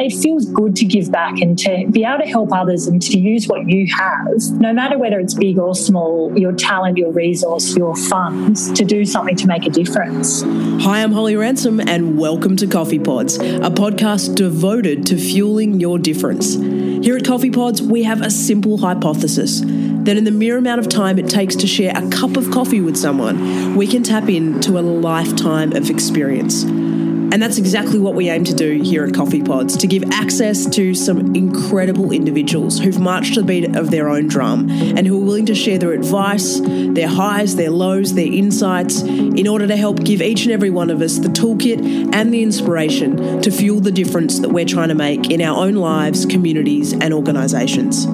it feels good to give back and to be able to help others and to use what you have, no matter whether it's big or small, your talent, your resource, your funds, to do something to make a difference. Hi, I'm Holly Ransom, and welcome to Coffee Pods, a podcast devoted to fueling your difference. Here at Coffee Pods, we have a simple hypothesis that in the mere amount of time it takes to share a cup of coffee with someone, we can tap into a lifetime of experience. And that's exactly what we aim to do here at Coffee Pods to give access to some incredible individuals who've marched to the beat of their own drum and who are willing to share their advice, their highs, their lows, their insights in order to help give each and every one of us the toolkit and the inspiration to fuel the difference that we're trying to make in our own lives, communities, and organisations.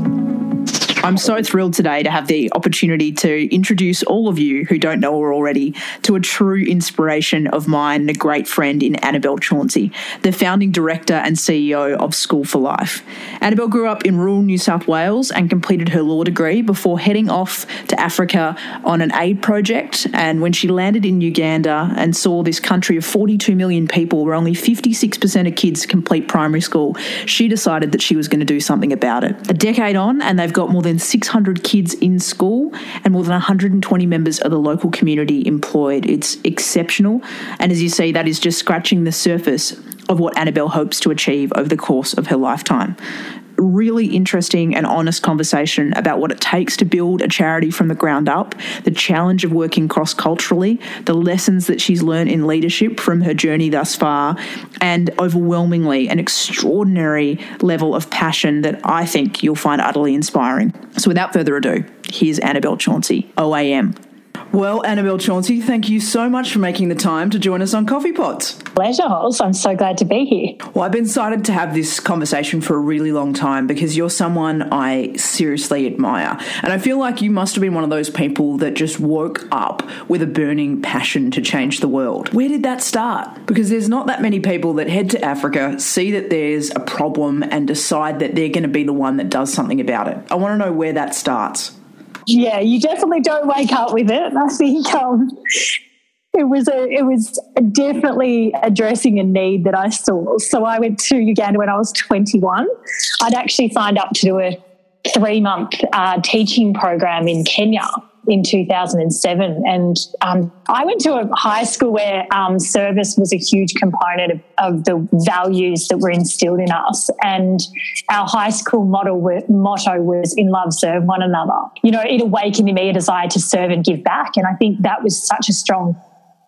I'm so thrilled today to have the opportunity to introduce all of you who don't know her already to a true inspiration of mine and a great friend in Annabelle Chauncey, the founding director and CEO of School for Life. Annabelle grew up in rural New South Wales and completed her law degree before heading off to Africa on an aid project. And when she landed in Uganda and saw this country of 42 million people where only 56% of kids complete primary school, she decided that she was going to do something about it. A decade on, and they've got more than than 600 kids in school and more than 120 members of the local community employed. It's exceptional. And as you see, that is just scratching the surface of what Annabelle hopes to achieve over the course of her lifetime really interesting and honest conversation about what it takes to build a charity from the ground up, the challenge of working cross culturally, the lessons that she's learned in leadership from her journey thus far, and overwhelmingly an extraordinary level of passion that I think you'll find utterly inspiring. So without further ado, here's Annabelle Chauncey, OAM. Well, Annabelle Chauncey, thank you so much for making the time to join us on Coffee Pods. Pleasure, Hols. I'm so glad to be here. Well, I've been excited to have this conversation for a really long time because you're someone I seriously admire. And I feel like you must have been one of those people that just woke up with a burning passion to change the world. Where did that start? Because there's not that many people that head to Africa, see that there's a problem, and decide that they're going to be the one that does something about it. I want to know where that starts yeah, you definitely don't wake up with it. I think um, it was a it was definitely addressing a need that I saw. So I went to Uganda when I was 21. I'd actually signed up to do a three month uh, teaching program in Kenya in 2007. And um, I went to a high school where um, service was a huge component of, of, the values that were instilled in us. And our high school motto, motto was in love, serve one another. You know, it awakened in me a desire to serve and give back. And I think that was such a strong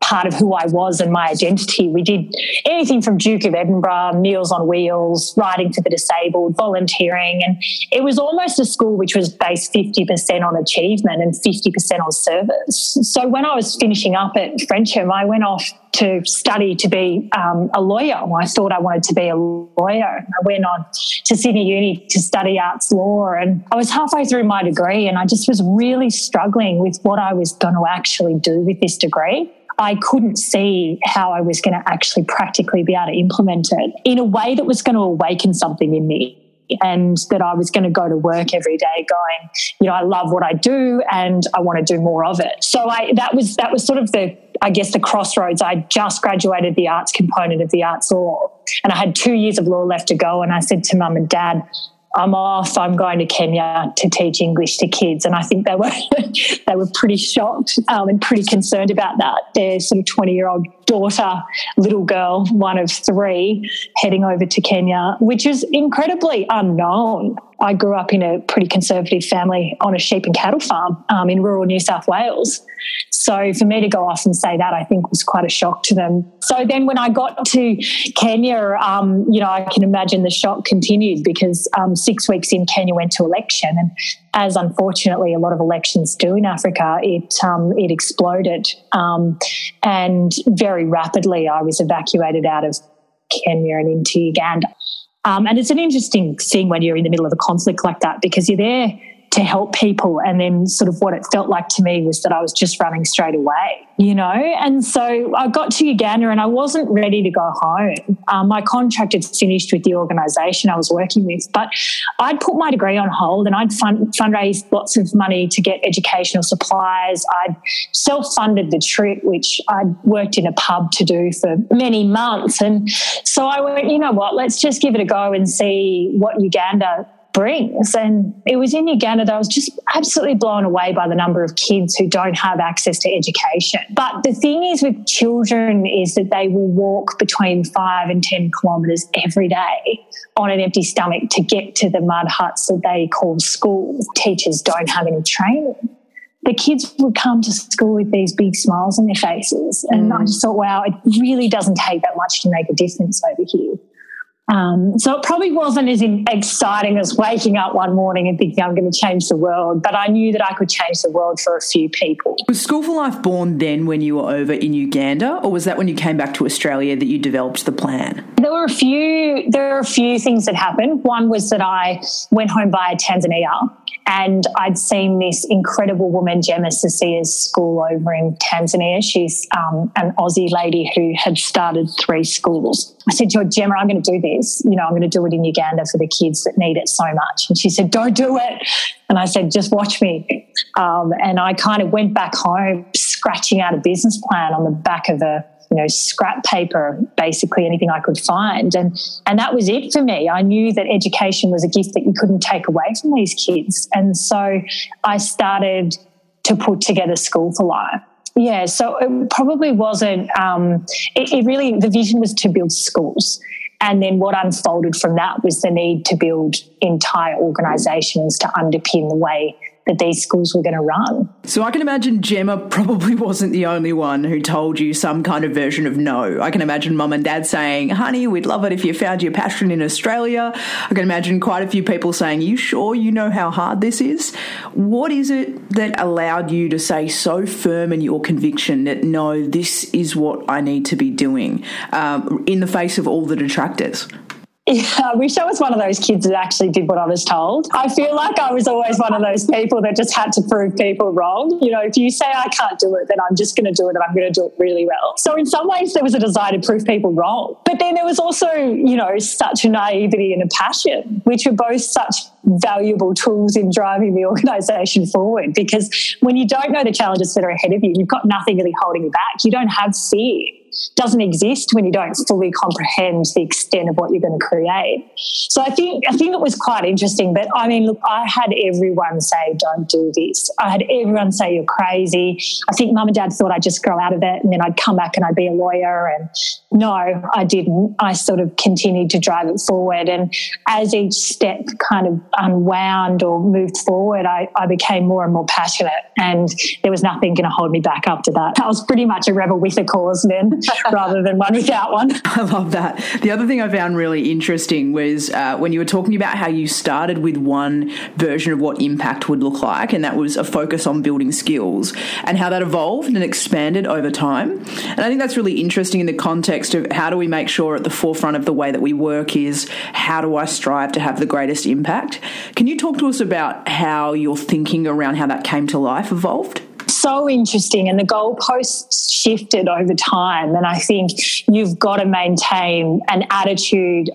part of who I was and my identity. We did anything from Duke of Edinburgh, Meals on Wheels, Riding for the Disabled, volunteering. And it was almost a school which was based 50% on achievement and 50% on service. So when I was finishing up at Frensham, I went off to study to be um, a lawyer. I thought I wanted to be a lawyer. I went on to Sydney Uni to study arts law, and I was halfway through my degree, and I just was really struggling with what I was going to actually do with this degree. I couldn't see how I was going to actually practically be able to implement it in a way that was going to awaken something in me and that I was going to go to work every day going, you know, I love what I do and I want to do more of it. So I that was that was sort of the I guess the crossroads. I just graduated the arts component of the arts law and I had 2 years of law left to go and I said to mum and dad, I'm off. I'm going to Kenya to teach English to kids, and I think they were they were pretty shocked um, and pretty concerned about that. Their sort of 20 year old daughter, little girl, one of three, heading over to Kenya, which is incredibly unknown. I grew up in a pretty conservative family on a sheep and cattle farm um, in rural New South Wales. So for me to go off and say that, I think was quite a shock to them. So then when I got to Kenya, um, you know, I can imagine the shock continued because um, six weeks in, Kenya went to election. And as unfortunately a lot of elections do in Africa, it, um, it exploded. Um, and very rapidly, I was evacuated out of Kenya and into Uganda. Um, and it's an interesting thing when you're in the middle of a conflict like that because you're there to help people. And then, sort of, what it felt like to me was that I was just running straight away, you know? And so I got to Uganda and I wasn't ready to go home. Um, my contract had finished with the organisation I was working with, but I'd put my degree on hold and I'd fund, fundraised lots of money to get educational supplies. I'd self funded the trip, which I'd worked in a pub to do for many months. And so I went, you know what, let's just give it a go and see what Uganda brings. And it was in Uganda that I was just absolutely blown away by the number of kids who don't have access to education. But the thing is with children is that they will walk between five and 10 kilometres every day on an empty stomach to get to the mud huts that they call school. Teachers don't have any training the kids would come to school with these big smiles on their faces. And mm. I just thought, wow, it really doesn't take that much to make a difference over here. Um, so it probably wasn't as exciting as waking up one morning and thinking I'm going to change the world, but I knew that I could change the world for a few people. Was School for Life born then when you were over in Uganda, or was that when you came back to Australia that you developed the plan? There were a few. There were a few things that happened. One was that I went home via Tanzania and I'd seen this incredible woman, Gemma Sisia's school over in Tanzania. She's um, an Aussie lady who had started three schools. I said to her, Gemma, I'm going to do this. You know, I'm going to do it in Uganda for the kids that need it so much. And she said, Don't do it. And I said, Just watch me. Um, and I kind of went back home scratching out a business plan on the back of a you know, scrap paper, basically anything I could find. And, and that was it for me. I knew that education was a gift that you couldn't take away from these kids. And so I started to put together School for Life. Yeah, so it probably wasn't, um, it, it really, the vision was to build schools. And then what unfolded from that was the need to build entire organizations to underpin the way that these schools were going to run. So I can imagine Gemma probably wasn't the only one who told you some kind of version of no. I can imagine mum and dad saying, honey, we'd love it if you found your passion in Australia. I can imagine quite a few people saying, you sure you know how hard this is? What is it that allowed you to say so firm in your conviction that no, this is what I need to be doing um, in the face of all the detractors? Yeah, I wish I was one of those kids that actually did what I was told. I feel like I was always one of those people that just had to prove people wrong. You know, if you say I can't do it, then I'm just going to do it and I'm going to do it really well. So in some ways, there was a desire to prove people wrong. But then there was also, you know, such a naivety and a passion, which were both such valuable tools in driving the organization forward. Because when you don't know the challenges that are ahead of you, you've got nothing really holding you back. You don't have fear doesn't exist when you don't fully comprehend the extent of what you're going to create. So I think I think it was quite interesting. But I mean, look, I had everyone say, "Don't do this." I had everyone say, "You're crazy." I think mum and dad thought I'd just grow out of it, and then I'd come back and I'd be a lawyer. And no, I didn't. I sort of continued to drive it forward, and as each step kind of unwound or moved forward, I, I became more and more passionate, and there was nothing going to hold me back after that. I was pretty much a rebel with a cause then. rather than one without one. I love that. The other thing I found really interesting was uh, when you were talking about how you started with one version of what impact would look like, and that was a focus on building skills, and how that evolved and expanded over time. And I think that's really interesting in the context of how do we make sure at the forefront of the way that we work is how do I strive to have the greatest impact? Can you talk to us about how your thinking around how that came to life evolved? So interesting and the goalposts shifted over time. And I think you've got to maintain an attitude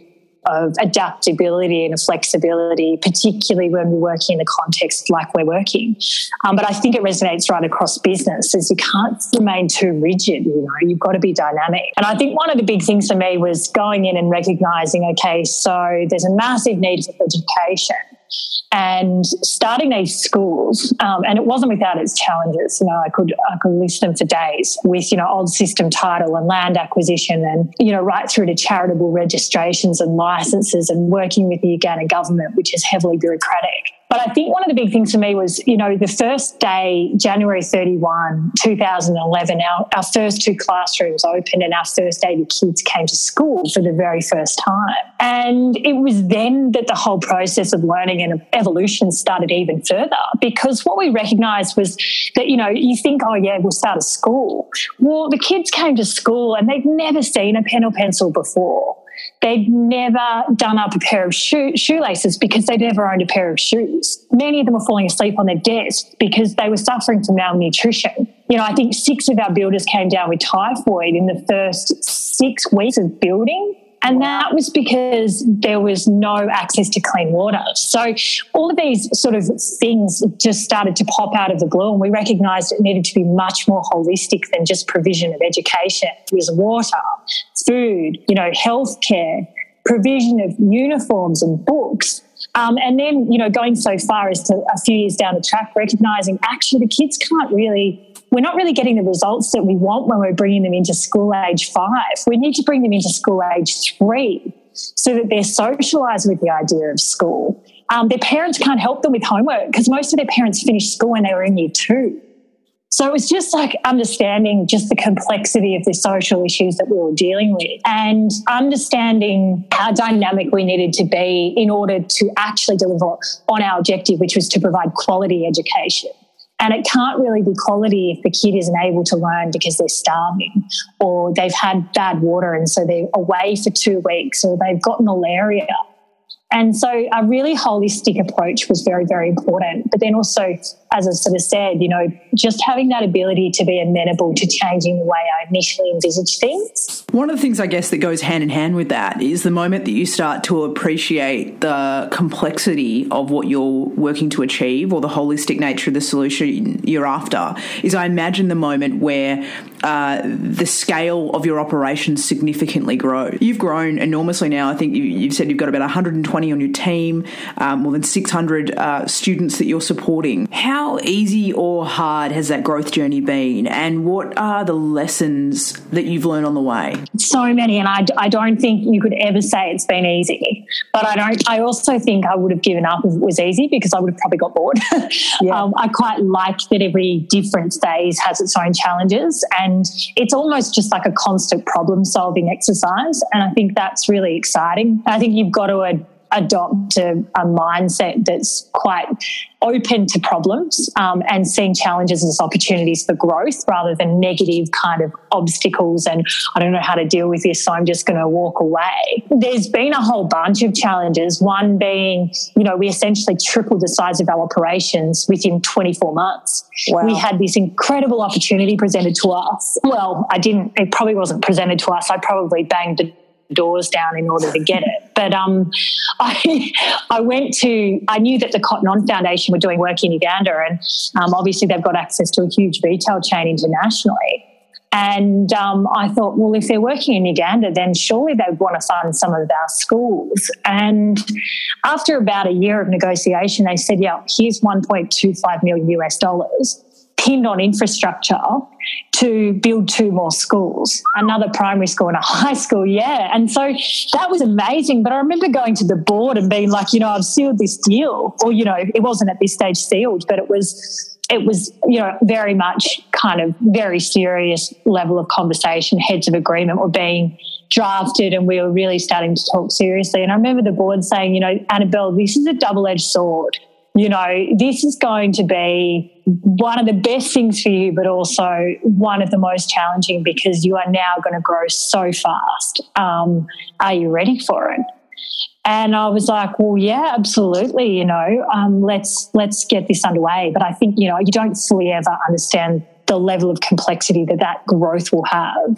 of adaptability and flexibility, particularly when we're working in a context like we're working. Um, but I think it resonates right across business as you can't remain too rigid, you know, you've got to be dynamic. And I think one of the big things for me was going in and recognizing, okay, so there's a massive need for education and starting these schools, um, and it wasn't without its challenges. You know, I could I could list them for days with you know old system title and land acquisition, and you know right through to charitable registrations and licenses, and working with the Uganda government, which is heavily bureaucratic. But I think one of the big things for me was, you know, the first day, January 31, 2011, our, our first two classrooms opened and our first day the kids came to school for the very first time. And it was then that the whole process of learning and evolution started even further because what we recognized was that, you know, you think, oh, yeah, we'll start a school. Well, the kids came to school and they'd never seen a pen or pencil before They'd never done up a pair of shoe, shoelaces because they'd never owned a pair of shoes. Many of them were falling asleep on their desk because they were suffering from malnutrition. You know, I think six of our builders came down with typhoid in the first six weeks of building. And that was because there was no access to clean water. So all of these sort of things just started to pop out of the blue, and we recognized it needed to be much more holistic than just provision of education. It was water, food, you know, healthcare, provision of uniforms and books. Um, and then, you know, going so far as to a few years down the track, recognizing actually the kids can't really we're not really getting the results that we want when we're bringing them into school age five. We need to bring them into school age three so that they're socialized with the idea of school. Um, their parents can't help them with homework because most of their parents finished school when they were in year two. So it was just like understanding just the complexity of the social issues that we were dealing with and understanding how dynamic we needed to be in order to actually deliver on our objective, which was to provide quality education. And it can't really be quality if the kid isn't able to learn because they're starving or they've had bad water and so they're away for two weeks or they've got malaria. And so a really holistic approach was very, very important. But then also, as I sort of said, you know, just having that ability to be amenable to changing the way I initially envisaged things. One of the things I guess that goes hand in hand with that is the moment that you start to appreciate the complexity of what you're working to achieve or the holistic nature of the solution you're after is I imagine the moment where uh, the scale of your operations significantly grow. You've grown enormously now. I think you, have said you've got about 120 on your team, um, more than 600 uh, students that you're supporting. How easy or hard has that growth journey been, and what are the lessons that you've learned on the way? So many, and I, I don't think you could ever say it's been easy. But I don't. I also think I would have given up if it was easy because I would have probably got bored. yeah. um, I quite like that every different phase has its own challenges and and it's almost just like a constant problem solving exercise. And I think that's really exciting. I think you've got to adopt a, a mindset that's quite open to problems um, and seeing challenges as opportunities for growth rather than negative kind of obstacles and I don't know how to deal with this, so I'm just going to walk away. There's been a whole bunch of challenges. One being, you know, we essentially tripled the size of our operations within 24 months. Wow. We had this incredible opportunity presented to us. Well, I didn't, it probably wasn't presented to us. I probably banged the doors down in order to get it. But um, I, I went to, I knew that the Cotton On Foundation were doing work in Uganda, and um, obviously they've got access to a huge retail chain internationally. And um, I thought, well, if they're working in Uganda, then surely they'd want to fund some of our schools. And after about a year of negotiation, they said, yeah, here's 1.25 million US dollars pinned on infrastructure to build two more schools, another primary school and a high school. Yeah. And so that was amazing. But I remember going to the board and being like, you know, I've sealed this deal. Or, you know, it wasn't at this stage sealed, but it was it was, you know, very much kind of very serious level of conversation. Heads of agreement were being drafted and we were really starting to talk seriously. And I remember the board saying, you know, Annabelle, this is a double edged sword you know, this is going to be one of the best things for you, but also one of the most challenging because you are now going to grow so fast. Um, are you ready for it? And I was like, well, yeah, absolutely. You know, um, let's let's get this underway. But I think you know you don't fully ever understand the level of complexity that that growth will have,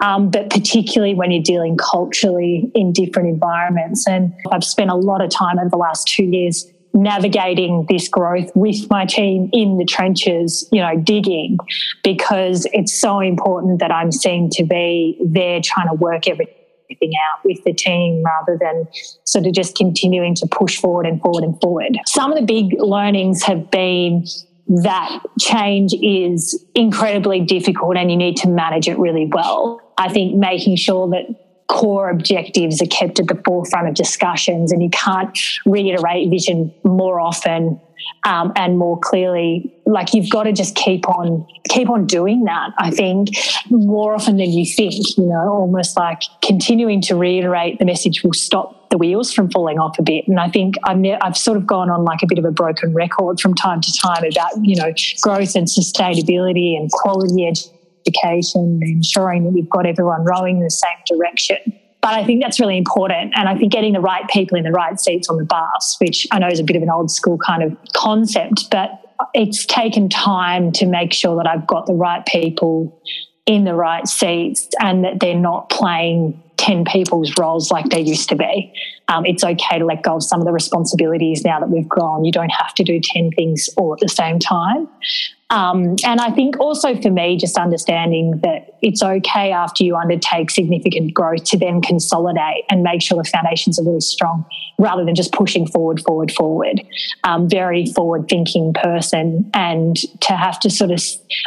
um, but particularly when you're dealing culturally in different environments. And I've spent a lot of time over the last two years navigating this growth with my team in the trenches, you know, digging, because it's so important that I'm seen to be there trying to work everything out with the team rather than sort of just continuing to push forward and forward and forward. Some of the big learnings have been that change is incredibly difficult and you need to manage it really well. I think making sure that core objectives are kept at the forefront of discussions and you can't reiterate vision more often um, and more clearly. Like you've got to just keep on keep on doing that i think more often than you think you know almost like continuing to reiterate the message will stop the wheels from falling off a bit. And i think i've, I've sort of gone on like a bit of a broken record from time to time about you know growth and sustainability and quality education education, ensuring that we've got everyone rowing in the same direction. But I think that's really important. And I think getting the right people in the right seats on the bus, which I know is a bit of an old school kind of concept, but it's taken time to make sure that I've got the right people in the right seats and that they're not playing 10 people's roles like they used to be. Um, it's okay to let go of some of the responsibilities now that we've grown. You don't have to do 10 things all at the same time. Um, and I think also for me, just understanding that it's okay after you undertake significant growth to then consolidate and make sure the foundations are really strong rather than just pushing forward, forward, forward. Um, very forward thinking person. And to have to sort of,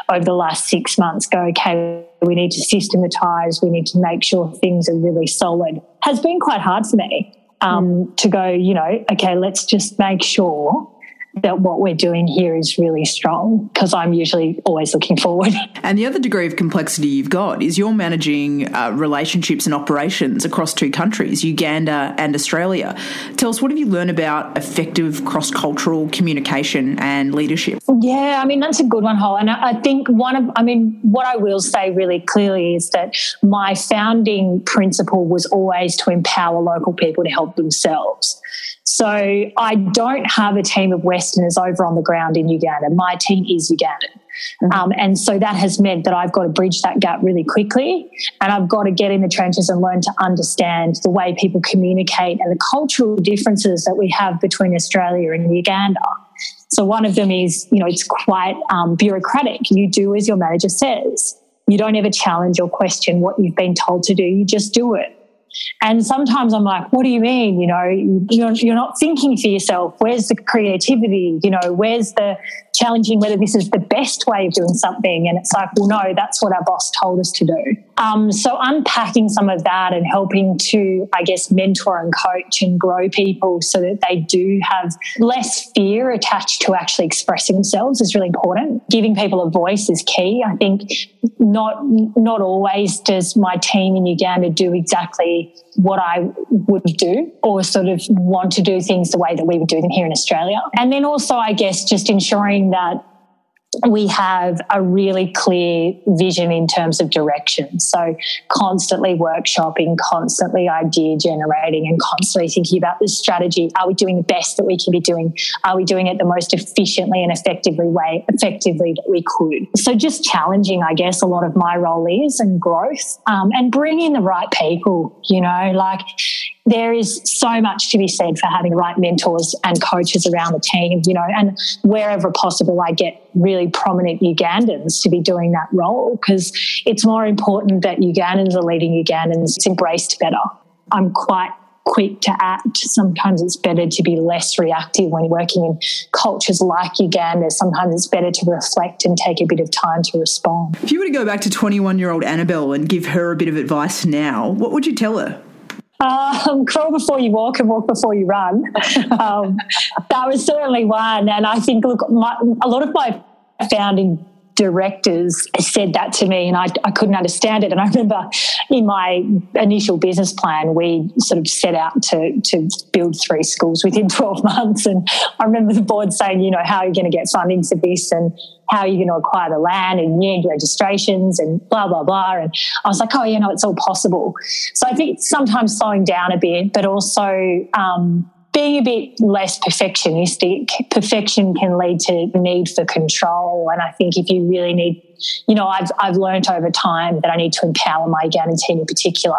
over the last six months, go, okay, we need to systematize, we need to make sure things are really solid, has been quite hard for me. Um, mm. to go, you know, okay, let's just make sure that what we're doing here is really strong because I'm usually always looking forward. And the other degree of complexity you've got is you're managing uh, relationships and operations across two countries, Uganda and Australia. Tell us, what have you learned about effective cross cultural communication and leadership? Yeah, I mean, that's a good one, Hol. And I think one of, I mean, what I will say really clearly is that my founding principle was always to empower local people to help themselves. So I don't have a team of Westerners over on the ground in Uganda. My team is Ugandan. Mm-hmm. Um, and so that has meant that I've got to bridge that gap really quickly. And I've got to get in the trenches and learn to understand the way people communicate and the cultural differences that we have between Australia and Uganda. So one of them is, you know, it's quite um, bureaucratic. You do as your manager says. You don't ever challenge or question what you've been told to do. You just do it. And sometimes I'm like, what do you mean? You know, you're, you're not thinking for yourself. Where's the creativity? You know, where's the challenging whether this is the best way of doing something? And it's like, well, no, that's what our boss told us to do. Um, so unpacking some of that and helping to, I guess, mentor and coach and grow people so that they do have less fear attached to actually expressing themselves is really important. Giving people a voice is key. I think not not always does my team in Uganda do exactly what I would do or sort of want to do things the way that we would do them here in Australia. And then also, I guess, just ensuring that we have a really clear vision in terms of direction. So, constantly workshopping, constantly idea generating, and constantly thinking about the strategy. Are we doing the best that we can be doing? Are we doing it the most efficiently and effectively way, effectively that we could? So, just challenging, I guess, a lot of my role is and growth, um, and bringing the right people. You know, like there is so much to be said for having right mentors and coaches around the team, you know, and wherever possible, I get really prominent Ugandans to be doing that role because it's more important that Ugandans are leading Ugandans. It's embraced better. I'm quite quick to act. Sometimes it's better to be less reactive when working in cultures like Uganda. Sometimes it's better to reflect and take a bit of time to respond. If you were to go back to 21 year old Annabelle and give her a bit of advice now, what would you tell her? Um, crawl before you walk and walk before you run. Um, that was certainly one. And I think, look, my, a lot of my founding directors said that to me and I, I, couldn't understand it. And I remember in my initial business plan, we sort of set out to, to build three schools within 12 months. And I remember the board saying, you know, how are you going to get funding for this? And how are you going to acquire the land and you need registrations and blah, blah, blah. And I was like, oh, you know, it's all possible. So I think sometimes slowing down a bit, but also, um, being a bit less perfectionistic, perfection can lead to need for control. And I think if you really need, you know, I've, I've learned over time that I need to empower my Uganda team in particular.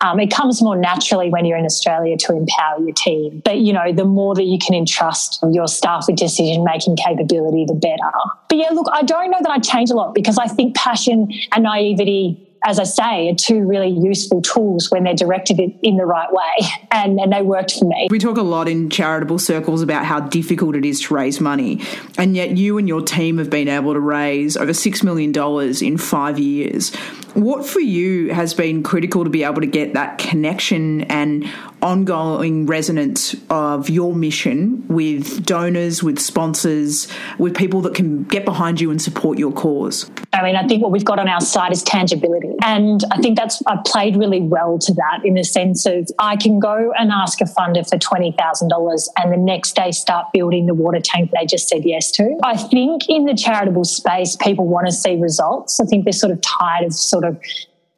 Um, it comes more naturally when you're in Australia to empower your team. But, you know, the more that you can entrust your staff with decision making capability, the better. But yeah, look, I don't know that I change a lot because I think passion and naivety as I say, are two really useful tools when they're directed in the right way. And, and they worked for me. We talk a lot in charitable circles about how difficult it is to raise money. And yet you and your team have been able to raise over $6 million in five years. What for you has been critical to be able to get that connection and ongoing resonance of your mission with donors, with sponsors, with people that can get behind you and support your cause? I mean, I think what we've got on our side is tangibility. And I think that's, I've played really well to that in the sense of I can go and ask a funder for $20,000 and the next day start building the water tank they just said yes to. I think in the charitable space, people want to see results. I think they're sort of tired of sort of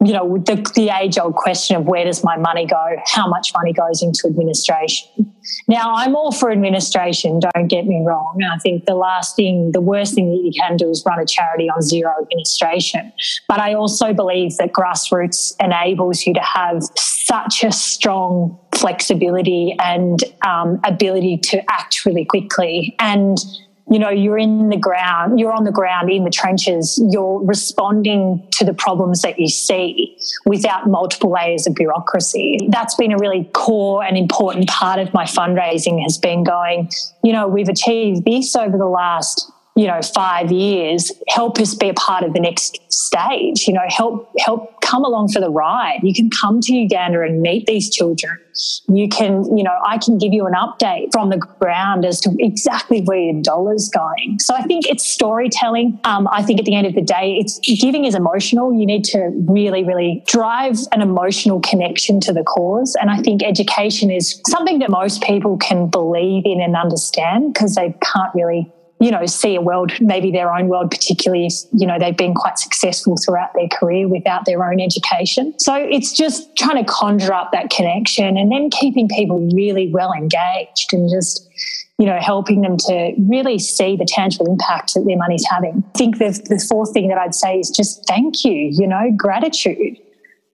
you know, the, the age old question of where does my money go? How much money goes into administration? Now, I'm all for administration, don't get me wrong. I think the last thing, the worst thing that you can do is run a charity on zero administration. But I also believe that grassroots enables you to have such a strong flexibility and um, ability to act really quickly. And you know you're in the ground you're on the ground in the trenches you're responding to the problems that you see without multiple layers of bureaucracy. That's been a really core and important part of my fundraising has been going you know we've achieved this over the last you know five years help us be a part of the next stage you know help help come along for the ride. You can come to uganda and meet these children. You can you know i can give you an update from the ground as to exactly where your dollar's going. So i think it's storytelling. Um, i think at the end of the day it's giving is emotional. You need to really really drive an emotional connection to the cause. And i think education is something that most people can believe in and understand because they can't really you know, see a world, maybe their own world, particularly if, you know, they've been quite successful throughout their career without their own education. So it's just trying to conjure up that connection and then keeping people really well engaged and just, you know, helping them to really see the tangible impact that their money's having. I think the, the fourth thing that I'd say is just thank you, you know, gratitude.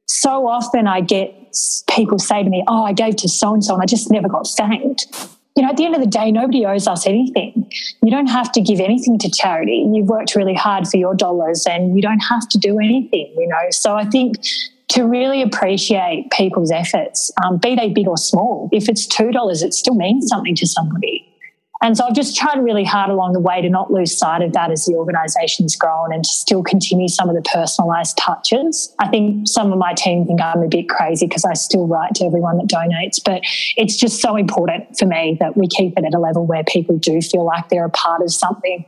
So often I get people say to me, Oh, I gave to so and so and I just never got thanked you know, at the end of the day, nobody owes us anything. You don't have to give anything to charity. You've worked really hard for your dollars and you don't have to do anything, you know. So I think to really appreciate people's efforts, um, be they big or small, if it's $2, it still means something to somebody. And so I've just tried really hard along the way to not lose sight of that as the organisation's grown and to still continue some of the personalised touches. I think some of my team think I'm a bit crazy because I still write to everyone that donates, but it's just so important for me that we keep it at a level where people do feel like they're a part of something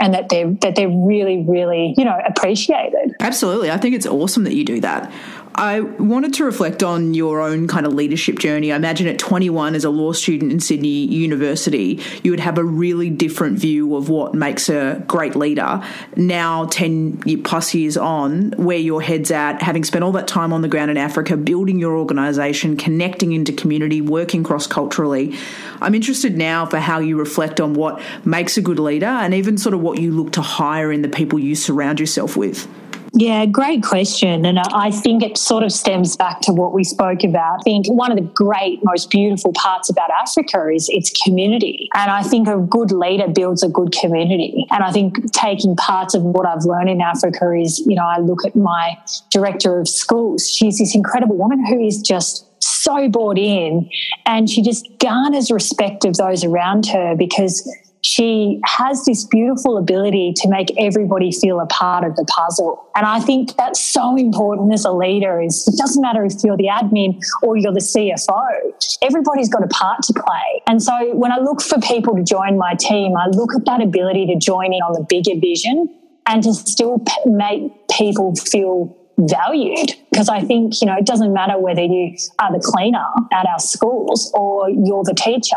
and that they're that they're really really you know appreciated. Absolutely. I think it's awesome that you do that I wanted to reflect on your own kind of leadership journey. I imagine at 21 as a law student in Sydney University, you would have a really different view of what makes a great leader. Now, 10 plus years on, where your head's at, having spent all that time on the ground in Africa, building your organisation, connecting into community, working cross culturally, I'm interested now for how you reflect on what makes a good leader and even sort of what you look to hire in the people you surround yourself with. Yeah, great question. And I think it sort of stems back to what we spoke about. I think one of the great, most beautiful parts about Africa is its community. And I think a good leader builds a good community. And I think taking parts of what I've learned in Africa is, you know, I look at my director of schools. She's this incredible woman who is just so bought in and she just garners respect of those around her because she has this beautiful ability to make everybody feel a part of the puzzle. And I think that's so important as a leader is it doesn't matter if you're the admin or you're the CFO. Everybody's got a part to play. And so when I look for people to join my team, I look at that ability to join in on the bigger vision and to still make people feel valued because I think, you know, it doesn't matter whether you are the cleaner at our schools or you're the teacher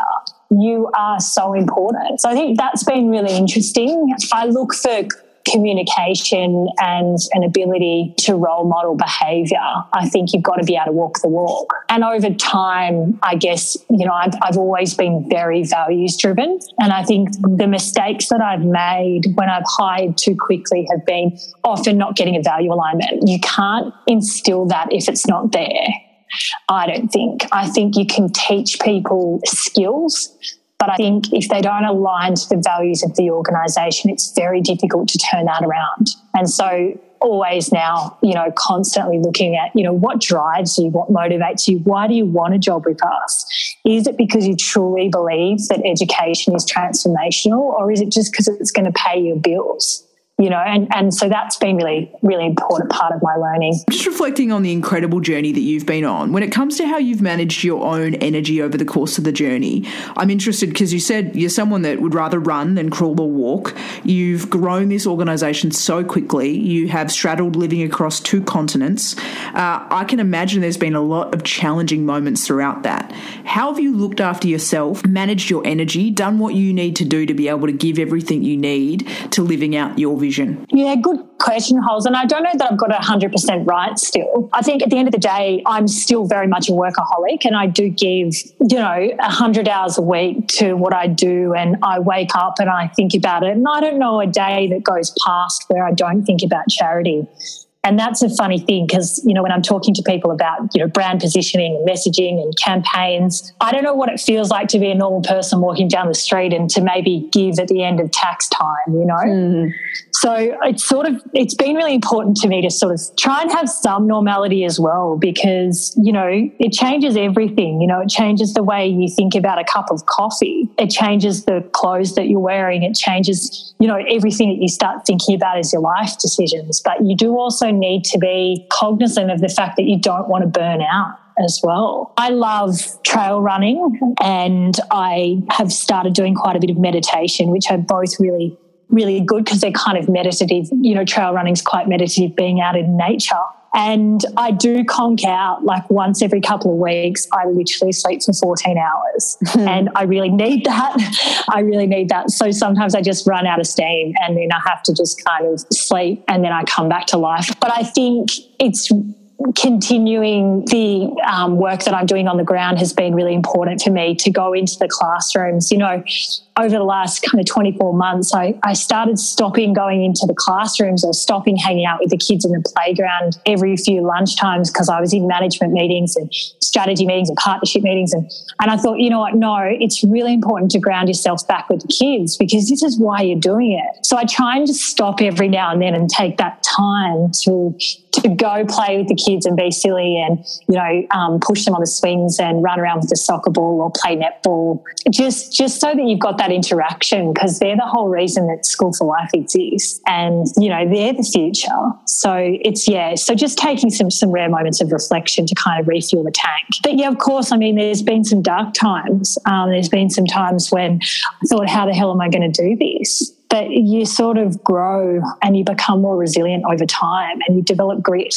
you are so important. So I think that's been really interesting. I look for communication and an ability to role model behavior, I think you've got to be able to walk the walk. And over time, I guess, you know, I've, I've always been very values driven. And I think the mistakes that I've made when I've hired too quickly have been often not getting a value alignment. You can't instill that if it's not there. I don't think. I think you can teach people skills, but I think if they don't align to the values of the organisation, it's very difficult to turn that around. And so, always now, you know, constantly looking at, you know, what drives you, what motivates you, why do you want a job with us? Is it because you truly believe that education is transformational, or is it just because it's going to pay your bills? You know, and, and so that's been really, really important part of my learning. Just reflecting on the incredible journey that you've been on, when it comes to how you've managed your own energy over the course of the journey, I'm interested because you said you're someone that would rather run than crawl or walk. You've grown this organisation so quickly. You have straddled living across two continents. Uh, I can imagine there's been a lot of challenging moments throughout that. How have you looked after yourself, managed your energy, done what you need to do to be able to give everything you need to living out your vision? Yeah, good question, Hols. And I don't know that I've got it 100% right still. I think at the end of the day, I'm still very much a workaholic and I do give, you know, 100 hours a week to what I do. And I wake up and I think about it. And I don't know a day that goes past where I don't think about charity. And that's a funny thing because, you know, when I'm talking to people about, you know, brand positioning and messaging and campaigns, I don't know what it feels like to be a normal person walking down the street and to maybe give at the end of tax time, you know? Mm. So it's sort of, it's been really important to me to sort of try and have some normality as well because, you know, it changes everything. You know, it changes the way you think about a cup of coffee. It changes the clothes that you're wearing. It changes, you know, everything that you start thinking about as your life decisions. But you do also need to be cognizant of the fact that you don't want to burn out as well. I love trail running and I have started doing quite a bit of meditation, which are both really, really good because they're kind of meditative. You know, trail running is quite meditative being out in nature. And I do conk out like once every couple of weeks. I literally sleep for 14 hours hmm. and I really need that. I really need that. So sometimes I just run out of steam and then I have to just kind of sleep and then I come back to life. But I think it's continuing the um, work that I'm doing on the ground has been really important for me to go into the classrooms. You know, over the last kind of 24 months, I, I started stopping going into the classrooms or stopping hanging out with the kids in the playground every few lunchtimes because I was in management meetings and strategy meetings and partnership meetings. And, and I thought, you know what? No, it's really important to ground yourself back with the kids because this is why you're doing it. So I try and just stop every now and then and take that time to to go play with the kids and be silly and you know um, push them on the swings and run around with the soccer ball or play netball just just so that you've got that interaction because they're the whole reason that school for life exists and you know they're the future so it's yeah so just taking some some rare moments of reflection to kind of refuel the tank but yeah of course i mean there's been some dark times um, there's been some times when i thought how the hell am i going to do this but you sort of grow and you become more resilient over time and you develop grit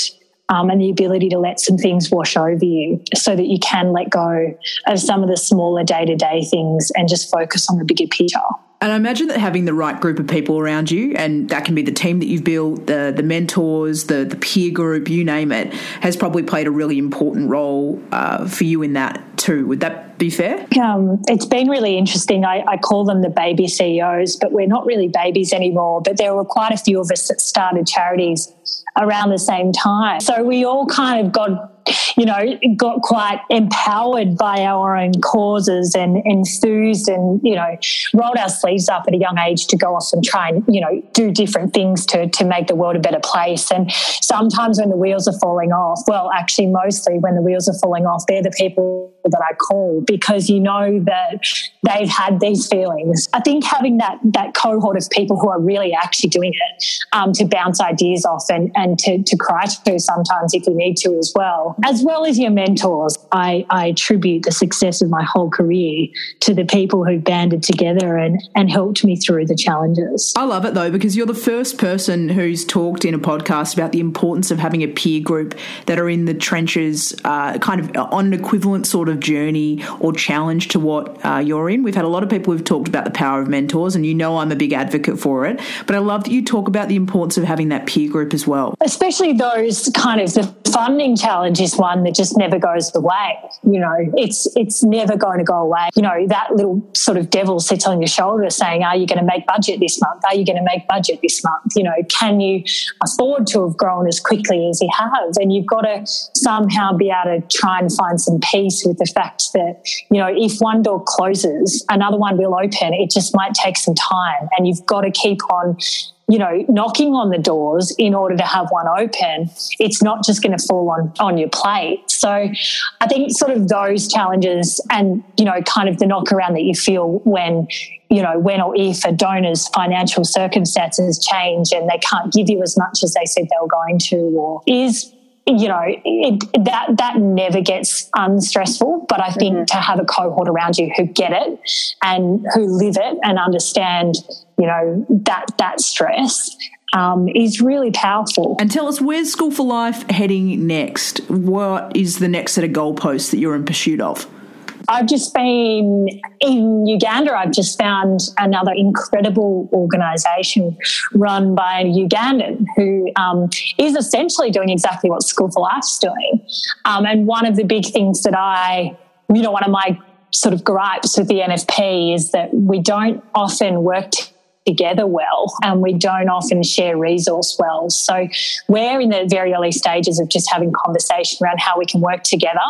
um, and the ability to let some things wash over you so that you can let go of some of the smaller day to day things and just focus on the bigger picture. And I imagine that having the right group of people around you, and that can be the team that you've built, the the mentors, the the peer group, you name it, has probably played a really important role uh, for you in that too. Would that be fair? Um, it's been really interesting. I, I call them the baby CEOs, but we're not really babies anymore. But there were quite a few of us that started charities around the same time. So we all kind of got you know, got quite empowered by our own causes and enthused and, you know, rolled our sleeves up at a young age to go off and try and, you know, do different things to, to make the world a better place. And sometimes when the wheels are falling off, well, actually, mostly when the wheels are falling off, they're the people that I call because you know that they've had these feelings. I think having that that cohort of people who are really actually doing it um, to bounce ideas off and, and to, to cry to sometimes if you need to as well as well as your mentors. I, I attribute the success of my whole career to the people who banded together and, and helped me through the challenges. I love it though, because you're the first person who's talked in a podcast about the importance of having a peer group that are in the trenches, uh, kind of on an equivalent sort of journey or challenge to what uh, you're in. We've had a lot of people who've talked about the power of mentors, and you know I'm a big advocate for it. But I love that you talk about the importance of having that peer group as well. Especially those kind of the funding challenge is one that just never goes away. You know, it's it's never going to go away. You know, that little sort of devil sits on your shoulder saying, Are you going to make budget this month? Are you going to make budget this month? You know, can you afford to have grown as quickly as you have? And you've got to somehow be able to try and find some peace with the fact that, you know, if one door closes, another one will open. It just might take some time. And you've got to keep on you know, knocking on the doors in order to have one open, it's not just going to fall on, on your plate. So I think sort of those challenges and, you know, kind of the knock around that you feel when, you know, when or if a donor's financial circumstances change and they can't give you as much as they said they were going to, or is you know it, that that never gets unstressful but i think mm-hmm. to have a cohort around you who get it and who live it and understand you know that that stress um, is really powerful. And tell us where's School for Life heading next? What is the next set of goalposts that you're in pursuit of? I've just been in Uganda. I've just found another incredible organisation run by a Ugandan who um, is essentially doing exactly what School for Life's doing. Um, and one of the big things that I, you know, one of my sort of gripes with the NFP is that we don't often work together well and we don't often share resource well. So we're in the very early stages of just having conversation around how we can work together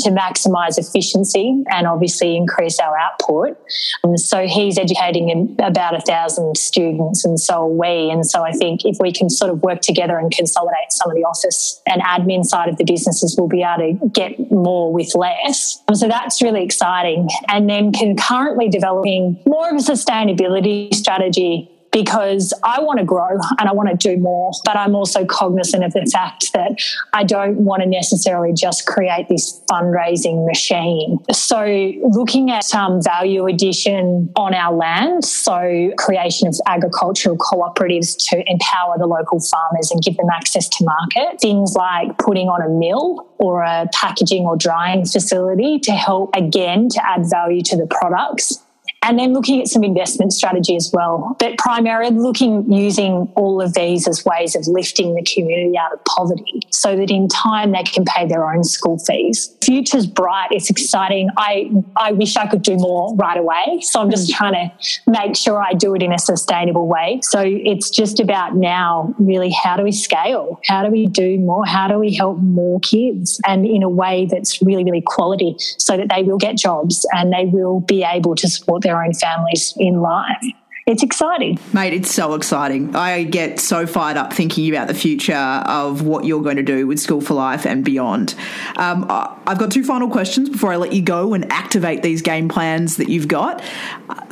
to maximize efficiency and obviously increase our output. And so he's educating about a thousand students and so are we. And so I think if we can sort of work together and consolidate some of the office and admin side of the businesses, we'll be able to get more with less. And so that's really exciting. And then concurrently developing more of a sustainability strategy strategy because I want to grow and I want to do more, but I'm also cognizant of the fact that I don't want to necessarily just create this fundraising machine. So, looking at um, value addition on our land, so creation of agricultural cooperatives to empower the local farmers and give them access to market, things like putting on a mill or a packaging or drying facility to help again to add value to the products and then looking at some investment strategy as well. But primarily looking using all of these as ways of lifting the community out of poverty so that in time they can pay their own school fees. Future's bright, it's exciting. I, I wish I could do more right away. So I'm just mm. trying to make sure I do it in a sustainable way. So it's just about now really how do we scale? How do we do more? How do we help more kids? And in a way that's really, really quality so that they will get jobs and they will be able to support their own families in life it's exciting. Mate, it's so exciting. I get so fired up thinking about the future of what you're going to do with School for Life and beyond. Um, I've got two final questions before I let you go and activate these game plans that you've got.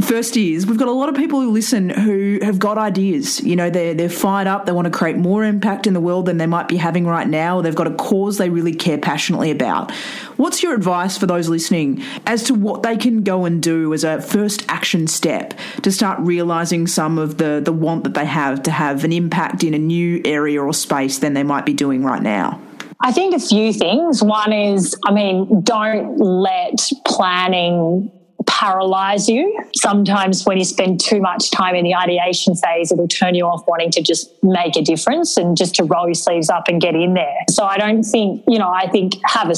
First is we've got a lot of people who listen who have got ideas. You know, they're, they're fired up, they want to create more impact in the world than they might be having right now. They've got a cause they really care passionately about. What's your advice for those listening as to what they can go and do as a first action step to start realizing? Realizing some of the the want that they have to have an impact in a new area or space than they might be doing right now? I think a few things. One is, I mean, don't let planning paralyze you. Sometimes when you spend too much time in the ideation phase, it'll turn you off wanting to just make a difference and just to roll your sleeves up and get in there. So I don't think, you know, I think have a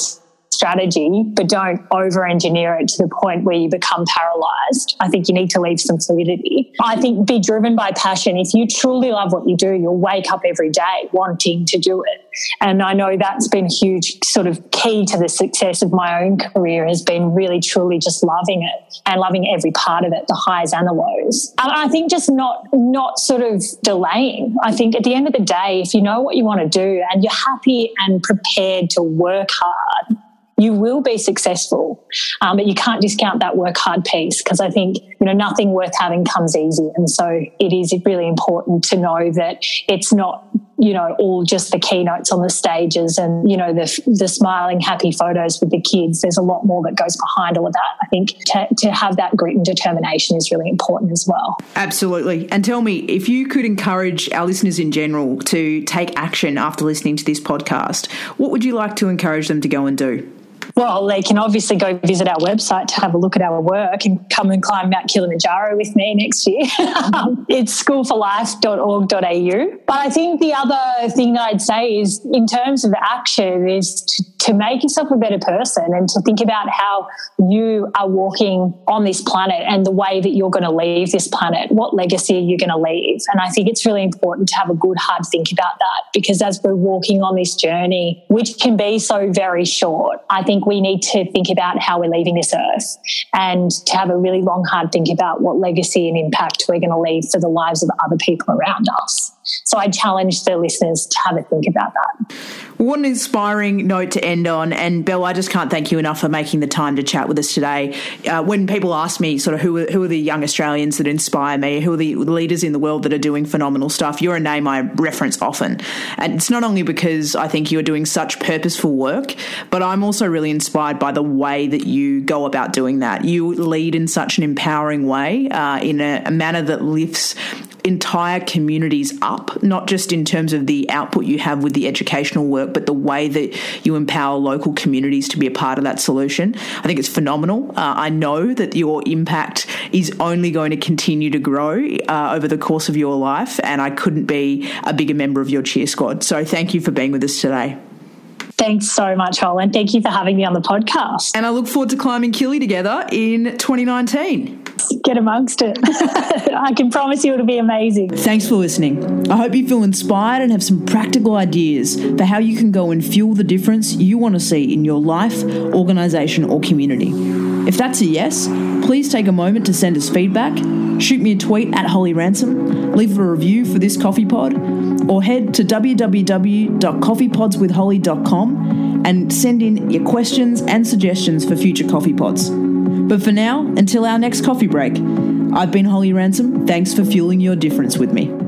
strategy, but don't over engineer it to the point where you become paralyzed. I think you need to leave some fluidity. I think be driven by passion. If you truly love what you do, you'll wake up every day wanting to do it. And I know that's been a huge sort of key to the success of my own career has been really truly just loving it and loving every part of it, the highs and the lows. And I think just not not sort of delaying. I think at the end of the day, if you know what you want to do and you're happy and prepared to work hard, you will be successful. Um, but you can't discount that work hard piece because I think, you know, nothing worth having comes easy. And so it is really important to know that it's not, you know, all just the keynotes on the stages and, you know, the, the smiling, happy photos with the kids. There's a lot more that goes behind all of that. I think to, to have that grit and determination is really important as well. Absolutely. And tell me, if you could encourage our listeners in general to take action after listening to this podcast, what would you like to encourage them to go and do? Well, they can obviously go visit our website to have a look at our work and come and climb Mount Kilimanjaro with me next year. it's schoolforlife.org.au. But I think the other thing I'd say is, in terms of action, is to, to make yourself a better person and to think about how you are walking on this planet and the way that you're going to leave this planet. What legacy are you going to leave? And I think it's really important to have a good, hard think about that because as we're walking on this journey, which can be so very short, I think we need to think about how we're leaving this earth and to have a really long, hard think about what legacy and impact we're going to leave for the lives of other people around us. So I challenge the listeners to have a think about that. What an inspiring note to end on. And Belle, I just can't thank you enough for making the time to chat with us today. Uh, when people ask me, sort of, who are, who are the young Australians that inspire me, who are the leaders in the world that are doing phenomenal stuff, you're a name I reference often. And it's not only because I think you're doing such purposeful work, but I'm also really inspired by the way that you go about doing that. You lead in such an empowering way, uh, in a, a manner that lifts entire communities up, not just in terms of the output you have with the educational work, but the way that you empower local communities to be a part of that solution. I think it's phenomenal. Uh, I know that your impact is only going to continue to grow uh, over the course of your life, and I couldn't be a bigger member of your cheer squad. So thank you for being with us today. Thanks so much, Holland. Thank you for having me on the podcast. And I look forward to climbing Kili together in 2019. Get amongst it. I can promise you it'll be amazing. Thanks for listening. I hope you feel inspired and have some practical ideas for how you can go and fuel the difference you want to see in your life, organisation, or community. If that's a yes, please take a moment to send us feedback, shoot me a tweet at Holly Ransom, leave a review for this coffee pod, or head to www.coffeepodswithholly.com and send in your questions and suggestions for future coffee pods. But for now, until our next coffee break, I've been Holly Ransom. Thanks for fueling your difference with me.